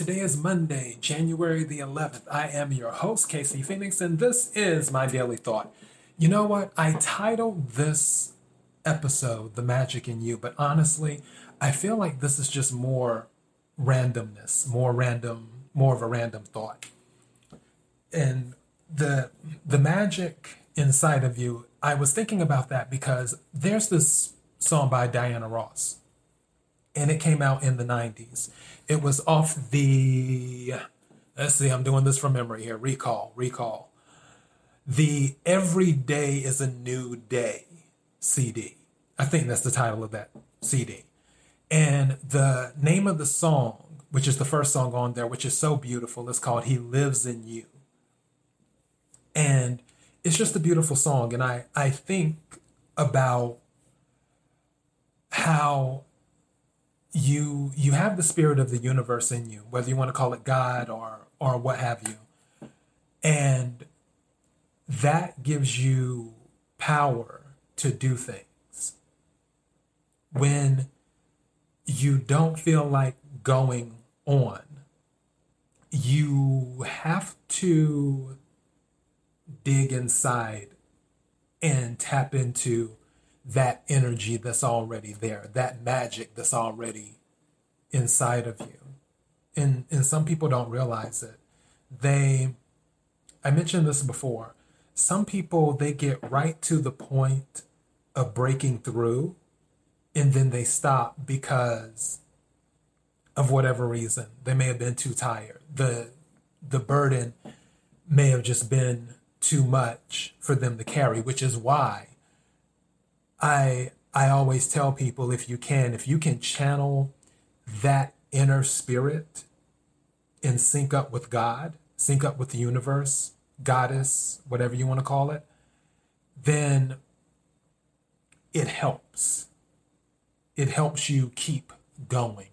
Today is Monday, January the 11th. I am your host, Casey Phoenix, and this is my daily thought. You know what? I titled this episode The Magic in You, but honestly, I feel like this is just more randomness, more random, more of a random thought. And the the magic inside of you, I was thinking about that because there's this song by Diana Ross and it came out in the 90s. It was off the, let's see, I'm doing this from memory here. Recall, recall. The Every Day is a New Day CD. I think that's the title of that CD. And the name of the song, which is the first song on there, which is so beautiful, is called He Lives in You. And it's just a beautiful song. And I, I think about how you you have the spirit of the universe in you, whether you want to call it God or or what have you. And that gives you power to do things. When you don't feel like going on, you have to dig inside and tap into that energy that's already there, that magic that's already inside of you. And and some people don't realize it. They I mentioned this before. Some people they get right to the point of breaking through and then they stop because of whatever reason. They may have been too tired. The the burden may have just been too much for them to carry, which is why I I always tell people if you can, if you can channel that inner spirit and sync up with God, sync up with the universe, goddess, whatever you want to call it, then it helps. It helps you keep going.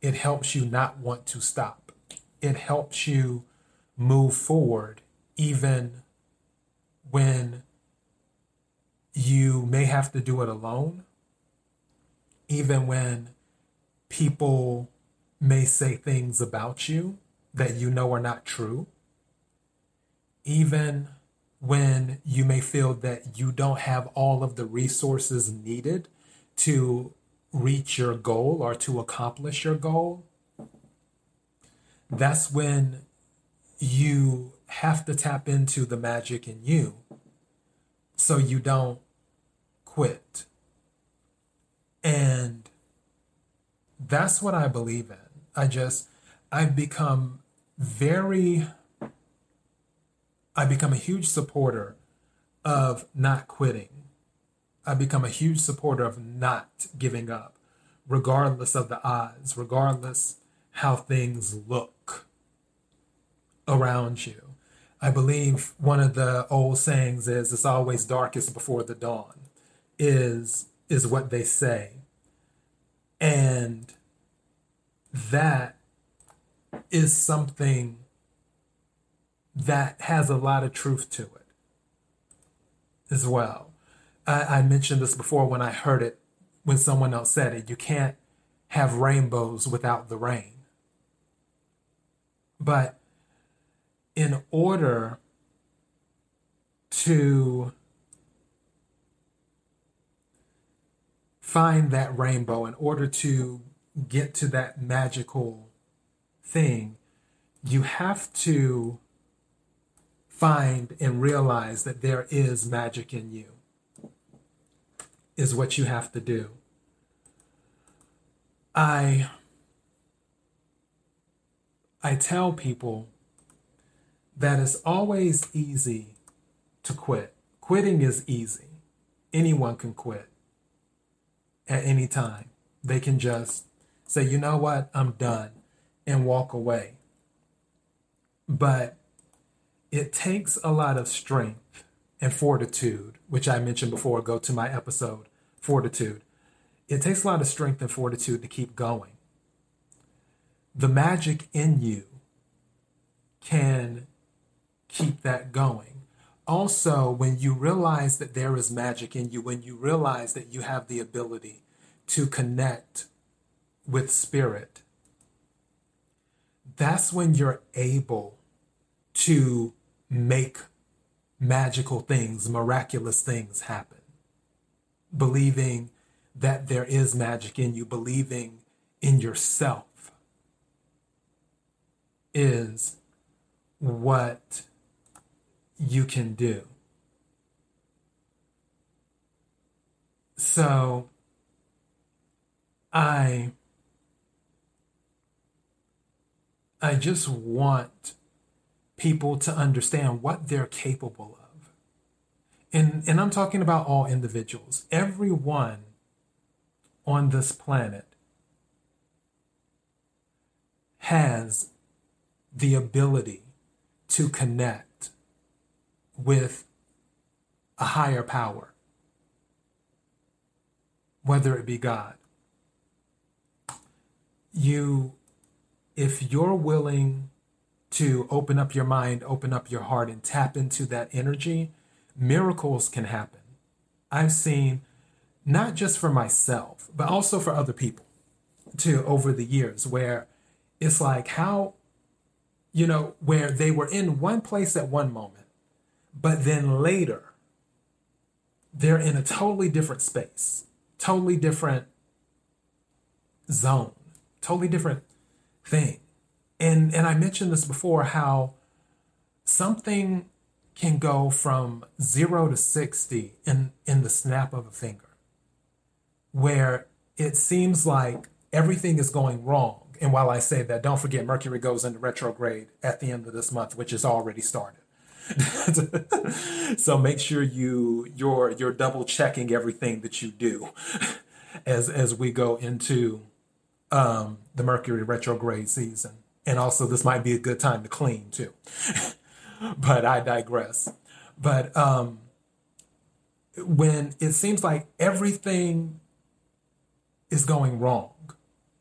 It helps you not want to stop. It helps you move forward even when you may have to do it alone, even when people may say things about you that you know are not true, even when you may feel that you don't have all of the resources needed to reach your goal or to accomplish your goal, that's when you have to tap into the magic in you so you don't quit. And that's what I believe in. I just, I've become very, I become a huge supporter of not quitting. I become a huge supporter of not giving up, regardless of the odds, regardless how things look around you. I believe one of the old sayings is it's always darkest before the dawn is is what they say. And that is something that has a lot of truth to it as well. I, I mentioned this before when I heard it when someone else said it. You can't have rainbows without the rain. But in order to find that rainbow in order to get to that magical thing, you have to find and realize that there is magic in you, is what you have to do. I I tell people that it's always easy to quit. Quitting is easy. Anyone can quit at any time. They can just say, you know what, I'm done, and walk away. But it takes a lot of strength and fortitude, which I mentioned before. Go to my episode, Fortitude. It takes a lot of strength and fortitude to keep going. The magic in you can keep that going also, when you realize that there is magic in you, when you realize that you have the ability to connect with spirit, that's when you're able to make magical things, miraculous things happen. Believing that there is magic in you, believing in yourself is what you can do. So I I just want people to understand what they're capable of. And and I'm talking about all individuals. Everyone on this planet has the ability to connect with a higher power, whether it be God. You, if you're willing to open up your mind, open up your heart, and tap into that energy, miracles can happen. I've seen not just for myself, but also for other people too over the years where it's like how you know, where they were in one place at one moment, but then later they're in a totally different space, totally different zone, totally different thing. And and I mentioned this before how something can go from 0 to 60 in in the snap of a finger where it seems like everything is going wrong and while I say that, don't forget Mercury goes into retrograde at the end of this month, which has already started. so make sure you you're you're double checking everything that you do as as we go into um, the Mercury retrograde season. And also, this might be a good time to clean too. but I digress. But um, when it seems like everything is going wrong,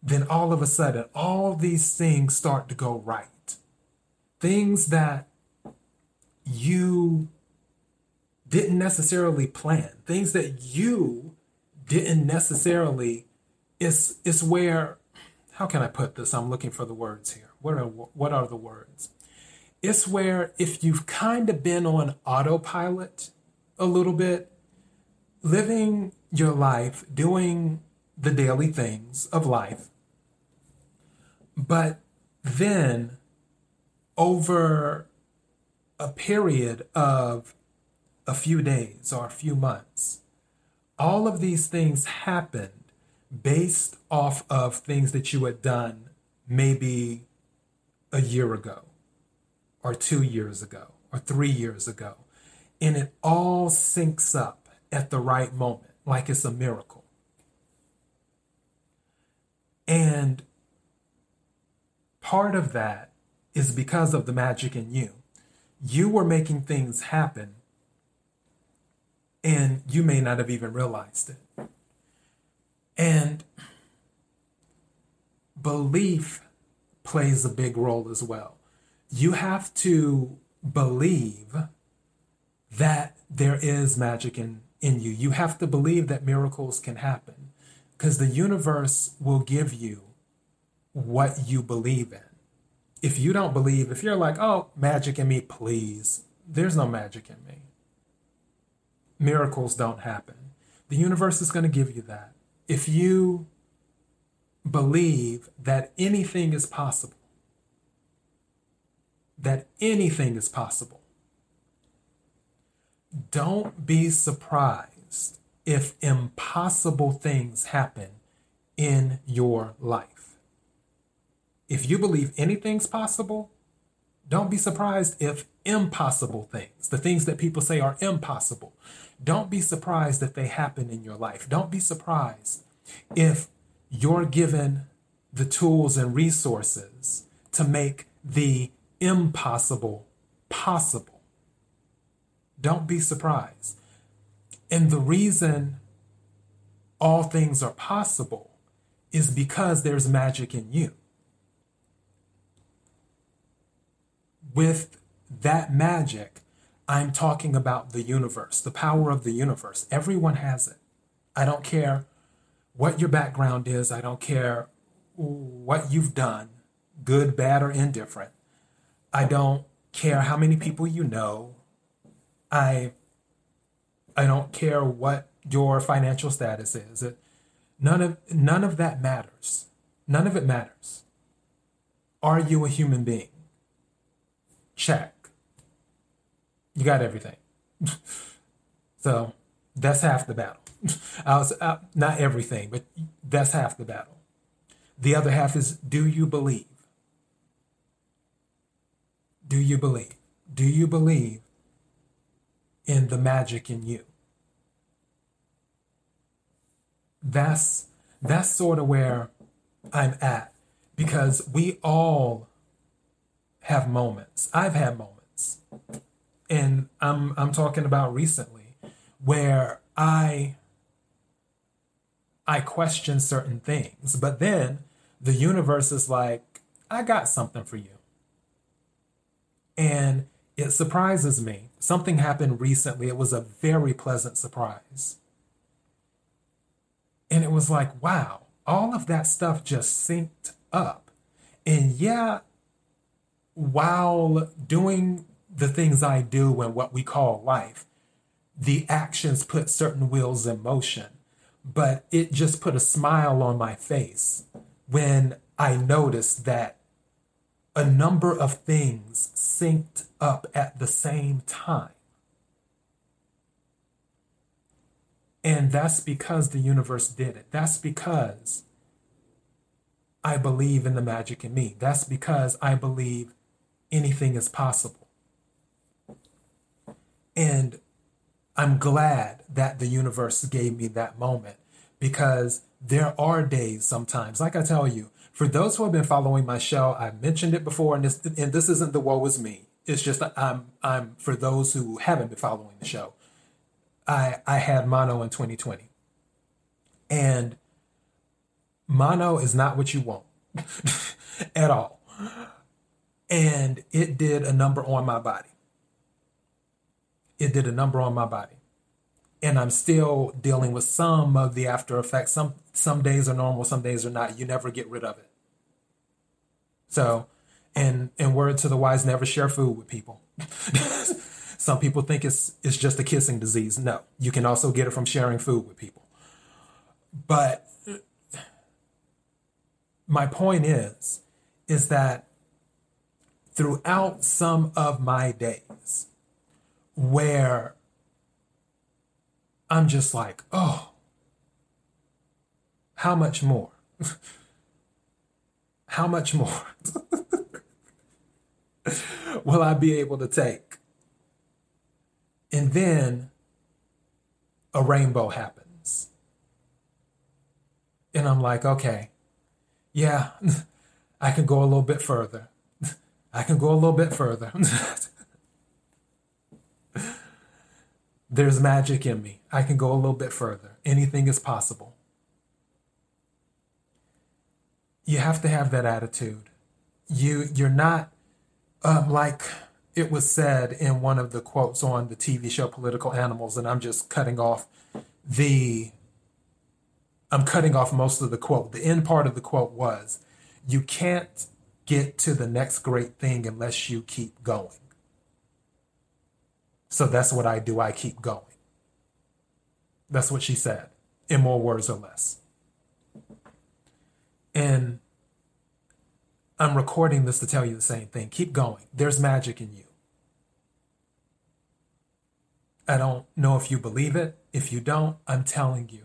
then all of a sudden, all these things start to go right. Things that you didn't necessarily plan, things that you didn't necessarily, it's, it's where, how can I put this? I'm looking for the words here. What are, what are the words? It's where if you've kind of been on autopilot a little bit, living your life, doing the daily things of life, but then, over a period of a few days or a few months, all of these things happened based off of things that you had done maybe a year ago, or two years ago, or three years ago. And it all syncs up at the right moment, like it's a miracle. And part of that is because of the magic in you. You were making things happen and you may not have even realized it. And belief plays a big role as well. You have to believe that there is magic in, in you. You have to believe that miracles can happen because the universe will give you what you believe in. If you don't believe, if you're like, oh, magic in me, please, there's no magic in me. Miracles don't happen. The universe is going to give you that. If you believe that anything is possible, that anything is possible, don't be surprised if impossible things happen in your life. If you believe anything's possible, don't be surprised if impossible things, the things that people say are impossible, don't be surprised if they happen in your life. Don't be surprised if you're given the tools and resources to make the impossible possible. Don't be surprised. And the reason all things are possible is because there's magic in you. With that magic, I'm talking about the universe, the power of the universe. Everyone has it. I don't care what your background is, I don't care what you've done. good, bad, or indifferent. I don't care how many people you know. I I don't care what your financial status is. It, none of none of that matters. None of it matters. Are you a human being? Check. You got everything. so that's half the battle. I was uh, not everything, but that's half the battle. The other half is do you believe? Do you believe? Do you believe in the magic in you? That's that's sort of where I'm at because we all have moments. I've had moments. And I'm I'm talking about recently where I I question certain things, but then the universe is like, I got something for you. And it surprises me. Something happened recently. It was a very pleasant surprise. And it was like, wow, all of that stuff just synced up. And yeah, while doing the things I do and what we call life, the actions put certain wheels in motion. But it just put a smile on my face when I noticed that a number of things synced up at the same time. And that's because the universe did it. That's because I believe in the magic in me. That's because I believe anything is possible. And I'm glad that the universe gave me that moment because there are days sometimes, like I tell you, for those who have been following my show, I've mentioned it before, and this and this isn't the woe is me. It's just I'm I'm for those who haven't been following the show. I I had mono in 2020, and mono is not what you want at all, and it did a number on my body. It did a number on my body and I'm still dealing with some of the after effects. Some some days are normal, some days are not. You never get rid of it. So, and and word to the wise, never share food with people. some people think it's it's just a kissing disease. No, you can also get it from sharing food with people. But my point is, is that throughout some of my days where I'm just like, oh, how much more? how much more will I be able to take? And then a rainbow happens. And I'm like, okay, yeah, I can go a little bit further. I can go a little bit further. There's magic in me. I can go a little bit further. Anything is possible. You have to have that attitude. You you're not um, like it was said in one of the quotes on the TV show Political Animals, and I'm just cutting off the I'm cutting off most of the quote. The end part of the quote was, "You can't get to the next great thing unless you keep going." So that's what I do. I keep going. That's what she said, in more words or less. And I'm recording this to tell you the same thing. Keep going. There's magic in you. I don't know if you believe it. If you don't, I'm telling you.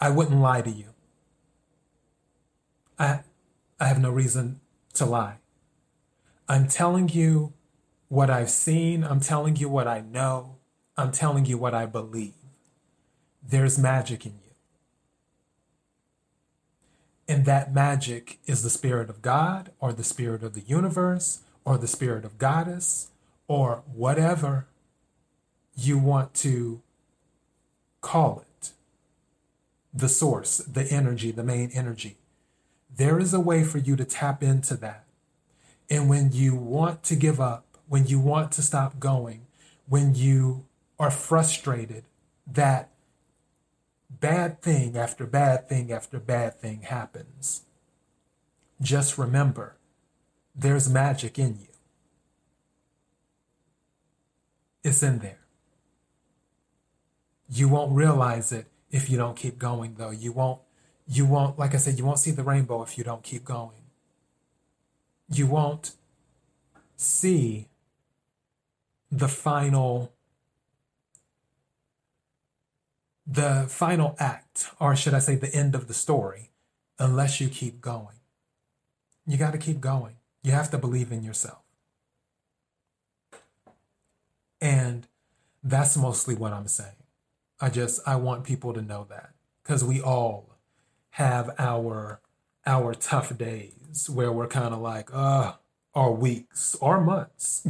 I wouldn't lie to you. I, I have no reason to lie. I'm telling you what I've seen. I'm telling you what I know. I'm telling you what I believe. There's magic in you. And that magic is the Spirit of God or the Spirit of the universe or the Spirit of Goddess or whatever you want to call it. The source, the energy, the main energy. There is a way for you to tap into that. And when you want to give up, when you want to stop going, when you are frustrated that bad thing after bad thing after bad thing happens. Just remember there's magic in you. It's in there. You won't realize it if you don't keep going though. You won't you won't like I said you won't see the rainbow if you don't keep going. You won't see the final the final act or should I say the end of the story unless you keep going. You got to keep going. You have to believe in yourself. And that's mostly what I'm saying. I just I want people to know that cuz we all have our our tough days where we're kind of like, uh, or weeks or months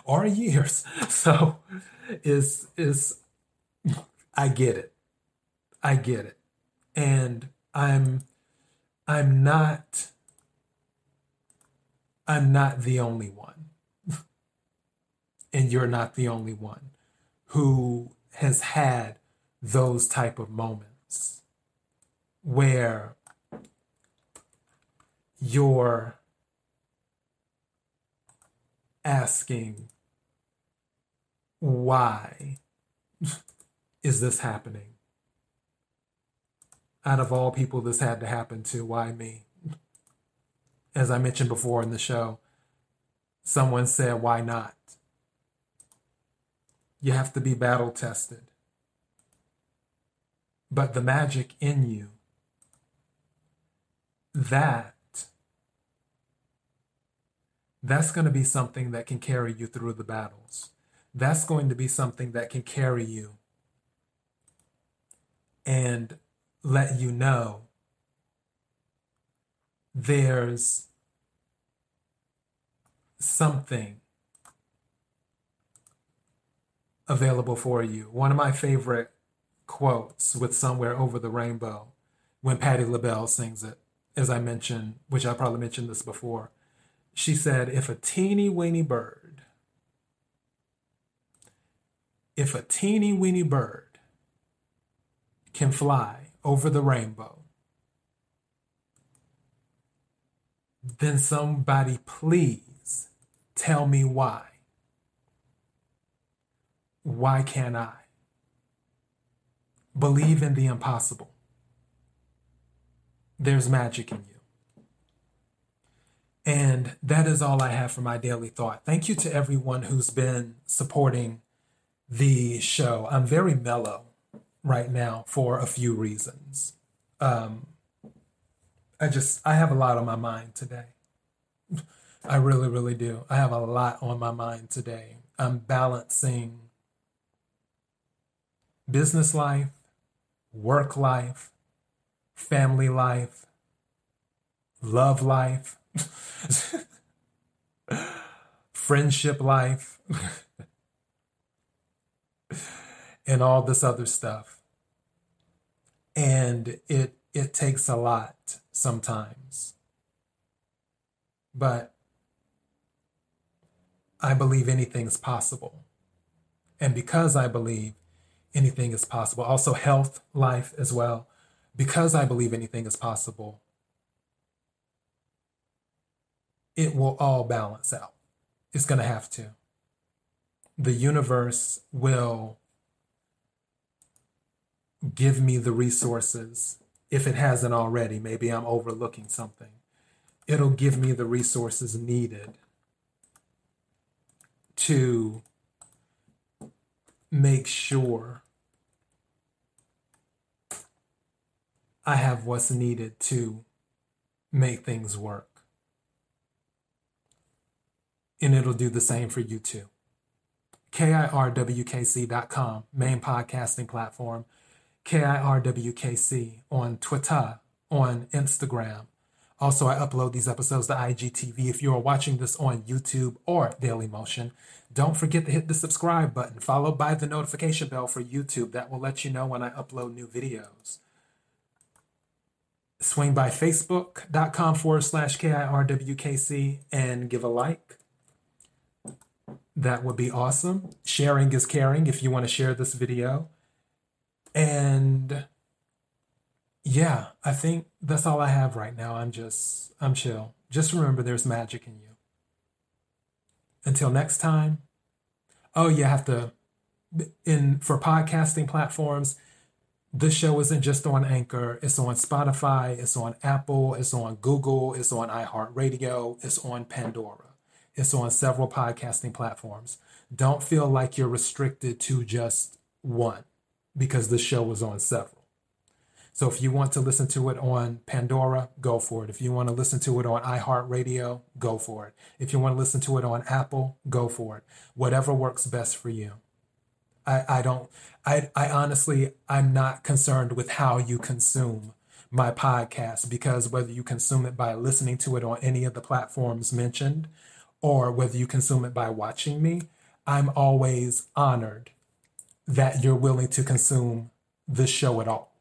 or years. So is is I get it. I get it. And I'm I'm not I'm not the only one and you're not the only one who has had those type of moments where you're asking why is this happening? Out of all people this had to happen to why me? As i mentioned before in the show someone said why not? You have to be battle tested. But the magic in you, that, that's going to be something that can carry you through the battles. That's going to be something that can carry you and let you know there's something available for you. One of my favorite quotes with Somewhere Over the Rainbow when Patti LaBelle sings it, as I mentioned, which I probably mentioned this before. She said, If a teeny weeny bird, if a teeny weeny bird can fly over the rainbow, then somebody please tell me why. Why can't I? Believe in the impossible. There's magic in you. And that is all I have for my daily thought. Thank you to everyone who's been supporting the show. I'm very mellow right now for a few reasons. Um, I just, I have a lot on my mind today. I really, really do. I have a lot on my mind today. I'm balancing business life, work life, family life, love life, friendship life, and all this other stuff. And it it takes a lot sometimes. But I believe anything's possible. And because I believe anything is possible. Also, health, life as well. Because I believe anything is possible, it will all balance out. It's going to have to. The universe will give me the resources if it hasn't already. Maybe I'm overlooking something. It'll give me the resources needed to make sure I have what's needed to make things work. And it'll do the same for you too. KIRWKC.com, main podcasting platform. KIRWKC on Twitter, on Instagram. Also, I upload these episodes to IGTV. If you are watching this on YouTube or Daily Motion, don't forget to hit the subscribe button, followed by the notification bell for YouTube. That will let you know when I upload new videos. Swing by facebook.com forward slash KIRWKC and give a like. That would be awesome. Sharing is caring if you want to share this video. And yeah, I think that's all I have right now. I'm just, I'm chill. just remember there's magic in you. Until next time, oh, you have to, in for podcasting platforms, this show isn't just on Anchor, it's on Spotify, it's on Apple, it's on Google, it's on iHeartRadio, it's on Pandora. It's on several podcasting platforms. Don't feel like you're restricted to just one because the show is on several. So if you want to listen to it on Pandora, go for it. If you want to listen to it on iHeartRadio, go for it. If you want to listen to it on Apple, go for it. Whatever works best for you. I, I don't, I, I honestly, I'm not concerned with how you consume my podcast because whether you consume it by listening to it on any of the platforms mentioned or whether you consume it by watching me, I'm always honored that you're willing to consume the show at all.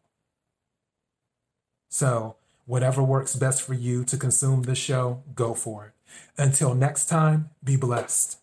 So, whatever works best for you to consume this show, go for it. Until next time, be blessed.